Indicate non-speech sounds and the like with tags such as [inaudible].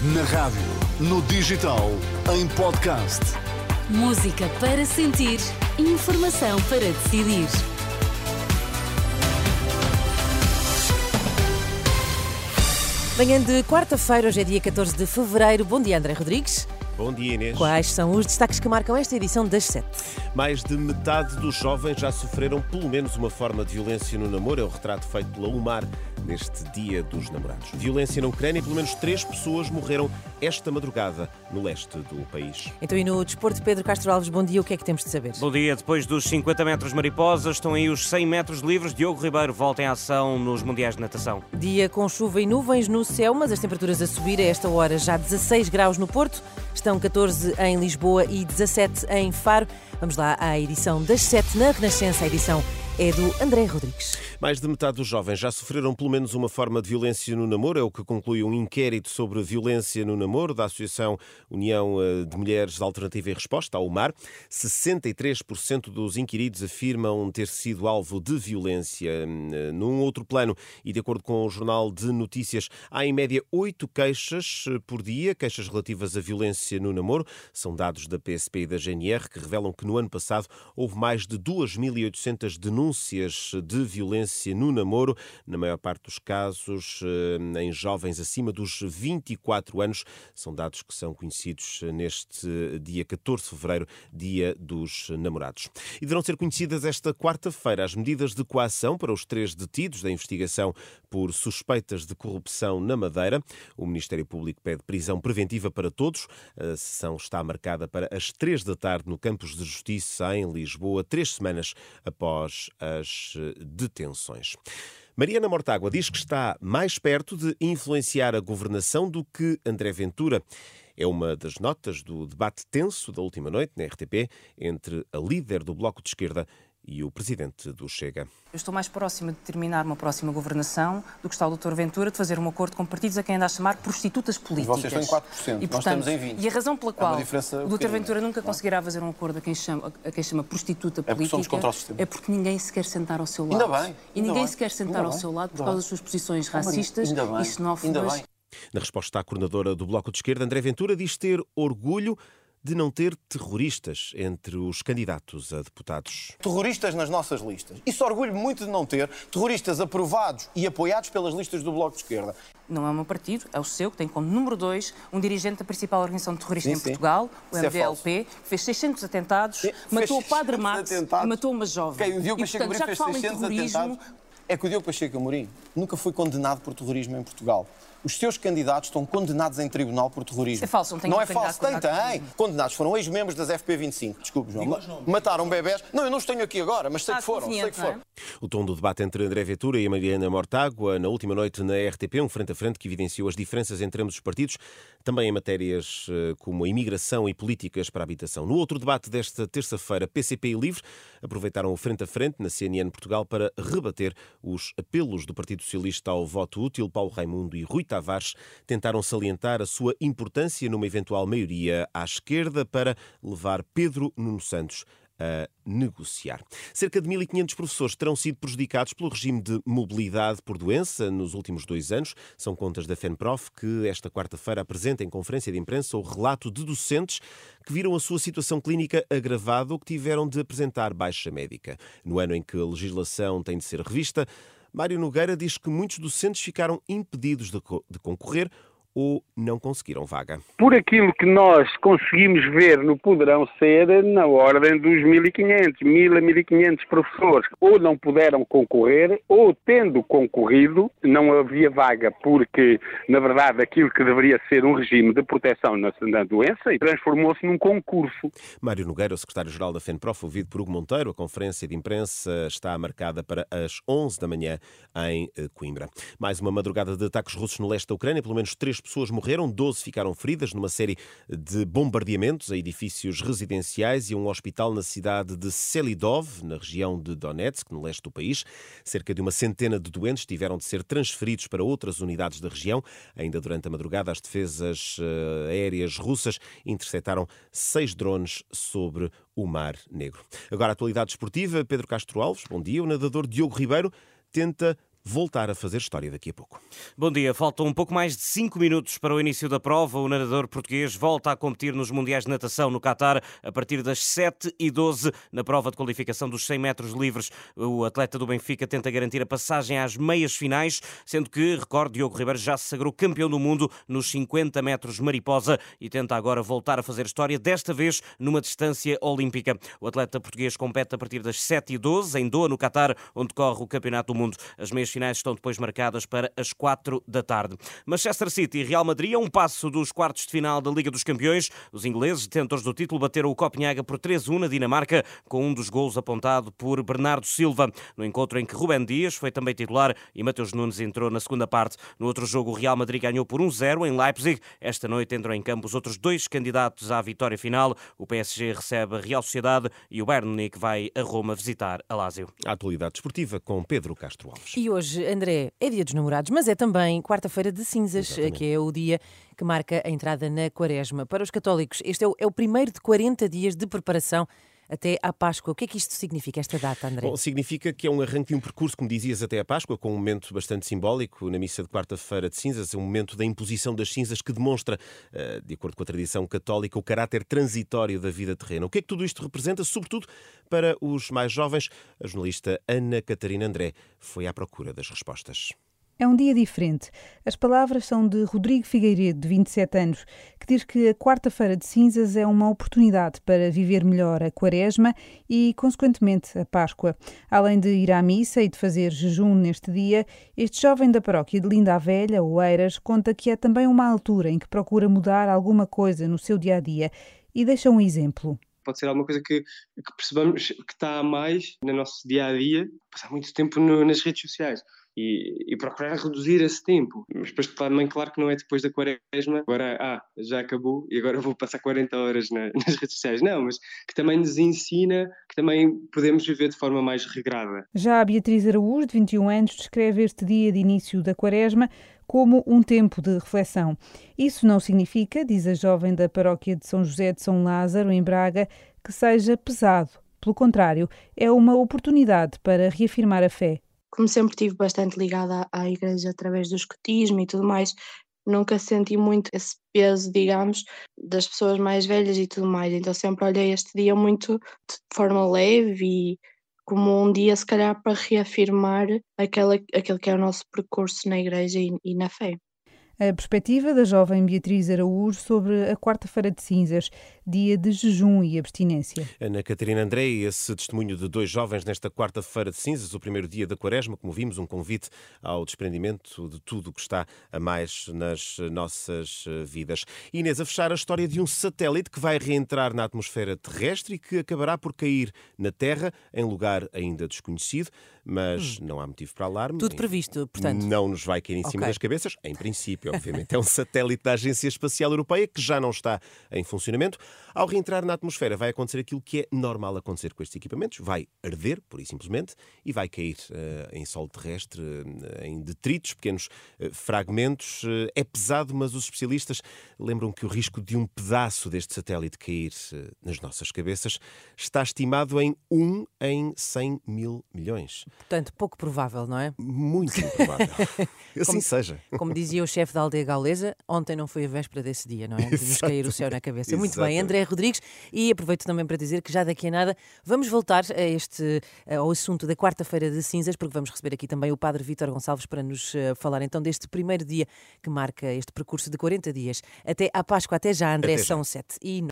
Na rádio, no digital, em podcast. Música para sentir, informação para decidir. Manhã de quarta-feira, hoje é dia 14 de fevereiro. Bom dia, André Rodrigues. Bom dia, Inês. Quais são os destaques que marcam esta edição das 7? Mais de metade dos jovens já sofreram pelo menos uma forma de violência no namoro. É o retrato feito pela UMAR neste Dia dos Namorados. Violência na Ucrânia, pelo menos três pessoas morreram esta madrugada no leste do país. Então, e no desporto, Pedro Castro Alves, bom dia. O que é que temos de saber? Bom dia. Depois dos 50 metros mariposas, estão aí os 100 metros livres. Diogo Ribeiro volta em ação nos Mundiais de Natação. Dia com chuva e nuvens no céu, mas as temperaturas a subir a esta hora já 16 graus no Porto, estão 14 em Lisboa e 17 em Faro. Vamos lá à edição das 7 na Renascença, a edição é do André Rodrigues. Mais de metade dos jovens já sofreram pelo menos uma forma de violência no namoro, é o que conclui um inquérito sobre violência no namoro da Associação União eh, de Mulheres de Alternativa e Resposta, a UMAR. 63% dos inquiridos afirmam ter sido alvo de violência. Eh, num outro plano, e de acordo com o Jornal de Notícias, há em média oito queixas eh, por dia, queixas relativas à violência no namoro. São dados da PSP e da GNR que revelam que no ano passado houve mais de 2.800 denúncias denúncias de violência no namoro, na maior parte dos casos eh, em jovens acima dos 24 anos. São dados que são conhecidos neste dia 14 de fevereiro, dia dos namorados. E deverão ser conhecidas esta quarta-feira as medidas de coação para os três detidos da investigação por suspeitas de corrupção na Madeira. O Ministério Público pede prisão preventiva para todos. A sessão está marcada para as três da tarde no Campos de Justiça, em Lisboa, três semanas após as eh, detenções. Mariana Mortágua diz que está mais perto de influenciar a governação do que André Ventura. É uma das notas do debate tenso da última noite na RTP entre a líder do Bloco de Esquerda e o presidente do Chega. Eu estou mais próxima de terminar uma próxima governação do que está o Dr. Ventura de fazer um acordo com partidos a quem anda a chamar prostitutas políticas. Vocês estão em 4%, e, portanto, nós estamos em 20%. E a razão pela qual é o Dr. Ventura nunca conseguirá fazer um acordo a quem chama, a quem chama prostituta é política é porque ninguém se quer sentar ao seu lado. Ainda bem. E ninguém se quer sentar ao seu lado por causa das suas posições racistas e xenófobas. Na resposta à coordenadora do Bloco de Esquerda, André Ventura diz ter orgulho de não ter terroristas entre os candidatos a deputados. Terroristas nas nossas listas. Isso orgulho muito de não ter terroristas aprovados e apoiados pelas listas do Bloco de Esquerda. Não é o meu partido, é o seu, que tem como número dois um dirigente da principal organização terrorista sim, em Portugal, o MDLP, é que fez 600 atentados, sim, matou o padre Matos e matou uma jovem. Okay, o Diogo Pacheco Amorim fez 600 atentados. É que o Diogo Pacheco Amorim nunca foi condenado por terrorismo em Portugal os seus candidatos estão condenados em tribunal por terrorismo. Isso é falso, não tem Não é falso, tem, tem. Condenados foram ex-membros das FP25. Desculpe, João. Mataram bebés. Não, eu não os tenho aqui agora, mas sei que foram. Sei que foram. É? O tom do debate entre André Ventura e a Mariana Mortágua na última noite na RTP, um frente a frente que evidenciou as diferenças entre ambos os partidos, também em matérias eh, como a imigração e políticas para a habitação. No outro debate desta terça-feira, PCP e Livre aproveitaram o frente a frente na CNN Portugal para rebater os apelos do Partido Socialista ao voto útil. Paulo Raimundo e Rui Tavares tentaram salientar a sua importância numa eventual maioria à esquerda para levar Pedro Nuno Santos a negociar. Cerca de 1.500 professores terão sido prejudicados pelo regime de mobilidade por doença nos últimos dois anos. São contas da FENPROF que esta quarta-feira apresenta em conferência de imprensa o relato de docentes que viram a sua situação clínica agravada ou que tiveram de apresentar baixa médica. No ano em que a legislação tem de ser revista, Mário Nogueira diz que muitos docentes ficaram impedidos de, de concorrer ou não conseguiram vaga? Por aquilo que nós conseguimos ver, no poderão ser na ordem dos 1.500, 1.000 a 1.500 professores. Ou não puderam concorrer, ou tendo concorrido, não havia vaga, porque, na verdade, aquilo que deveria ser um regime de proteção na, na doença transformou-se num concurso. Mário Nogueira, o secretário-geral da FENPROF, ouvido por Hugo Monteiro, a conferência de imprensa está marcada para as 11 da manhã em eh, Coimbra. Mais uma madrugada de ataques russos no leste da Ucrânia, pelo menos três pessoas morreram, 12 ficaram feridas numa série de bombardeamentos a edifícios residenciais e um hospital na cidade de Selidov, na região de Donetsk, no leste do país. Cerca de uma centena de doentes tiveram de ser transferidos para outras unidades da região. Ainda durante a madrugada, as defesas eh, aéreas russas interceptaram seis drones sobre o Mar Negro. Agora, a atualidade esportiva. Pedro Castro Alves, bom dia. O nadador Diogo Ribeiro tenta voltar a fazer história daqui a pouco. Bom dia, faltam um pouco mais de 5 minutos para o início da prova. O nadador português volta a competir nos Mundiais de Natação no Qatar a partir das 7 e 12 na prova de qualificação dos 100 metros livres. O atleta do Benfica tenta garantir a passagem às meias finais, sendo que, recorde, Diogo Ribeiro já se sagrou campeão do mundo nos 50 metros mariposa e tenta agora voltar a fazer história, desta vez numa distância olímpica. O atleta português compete a partir das 7 e 12 em Doha, no Qatar, onde corre o Campeonato do Mundo. As meias finais estão depois marcadas para as 4 da tarde. Manchester City e Real Madrid a um passo dos quartos de final da Liga dos Campeões. Os ingleses, detentores do título, bateram o Copenhaga por 3-1 na Dinamarca, com um dos gols apontado por Bernardo Silva. No encontro em que Rubén Dias foi também titular e Mateus Nunes entrou na segunda parte. No outro jogo, o Real Madrid ganhou por 1-0 em Leipzig. Esta noite entram em campo os outros dois candidatos à vitória final. O PSG recebe a Real Sociedade e o Bayern Munique vai a Roma visitar a Lazio. A atualidade desportiva com Pedro Castro Alves. E hoje, André, é dia dos namorados, mas é também quarta-feira de cinzas, Exatamente. que é o dia que marca a entrada na quaresma. Para os católicos, este é o, é o primeiro de 40 dias de preparação até à Páscoa. O que é que isto significa, esta data, André? Bom, significa que é um arranque de um percurso, como dizias, até à Páscoa, com um momento bastante simbólico na missa de quarta-feira de cinzas, um momento da imposição das cinzas que demonstra, eh, de acordo com a tradição católica, o caráter transitório da vida terrena. O que é que tudo isto representa, sobretudo para os mais jovens? A jornalista Ana Catarina André foi à procura das respostas. É um dia diferente. As palavras são de Rodrigo Figueiredo, de 27 anos, que diz que a quarta-feira de cinzas é uma oportunidade para viver melhor a quaresma e, consequentemente, a Páscoa. Além de ir à missa e de fazer jejum neste dia, este jovem da paróquia de Linda a Velha, Oeiras, conta que é também uma altura em que procura mudar alguma coisa no seu dia a dia e deixa um exemplo pode ser alguma coisa que, que percebamos que está a mais no nosso dia a dia, passar muito tempo no, nas redes sociais e, e, procurar reduzir esse tempo. Mas depois também, claro que não é depois da quaresma, agora, ah, já acabou e agora vou passar 40 horas na, [laughs] nas redes sociais. Não, mas que também nos ensina que também podemos viver de forma mais regrada. Já a Beatriz Araújo, de 21 anos, descreve este dia de início da quaresma como um tempo de reflexão. Isso não significa, diz a jovem da paróquia de São José de São Lázaro, em Braga, que seja pesado. Pelo contrário, é uma oportunidade para reafirmar a fé como sempre estive bastante ligada à, igreja através do escotismo e tudo mais, nunca senti muito esse peso, digamos, das pessoas mais velhas e tudo mais. Então sempre olhei este dia muito de forma leve e como um dia, se calhar, para reafirmar aquela, aquele que é o nosso percurso na igreja e, e na fé. A perspectiva da jovem Beatriz Araújo sobre a quarta-feira de cinzas, dia de jejum e abstinência. Ana Catarina André, esse testemunho de dois jovens nesta quarta-feira de cinzas, o primeiro dia da quaresma, como vimos, um convite ao desprendimento de tudo o que está a mais nas nossas vidas. Inês, a fechar a história de um satélite que vai reentrar na atmosfera terrestre e que acabará por cair na Terra em lugar ainda desconhecido, mas hum. não há motivo para alarme. Tudo previsto, portanto. Não nos vai cair em cima okay. das cabeças, em princípio obviamente. É um satélite da Agência Espacial Europeia que já não está em funcionamento. Ao reentrar na atmosfera, vai acontecer aquilo que é normal acontecer com estes equipamentos: vai arder, por e simplesmente, e vai cair uh, em solo terrestre, uh, em detritos, pequenos uh, fragmentos. é pesado, mas os especialistas lembram que o risco de um pedaço deste satélite cair nas nossas cabeças está estimado em 1 em 100 mil milhões. Portanto, pouco provável, não é? Muito improvável. [laughs] assim como, seja. Como dizia o chefe da aldeia gaulesa, ontem não foi a véspera desse dia, não é? [laughs] Tínhamos cair o céu na cabeça. Muito bem, André Rodrigues, e aproveito também para dizer que já daqui a nada vamos voltar a este, ao assunto da quarta-feira de cinzas, porque vamos receber aqui também o Padre Vítor Gonçalves para nos eh, falar então deste primeiro dia que marca este percurso de 40 dias. Até à Páscoa, até já, André, até já. são sete e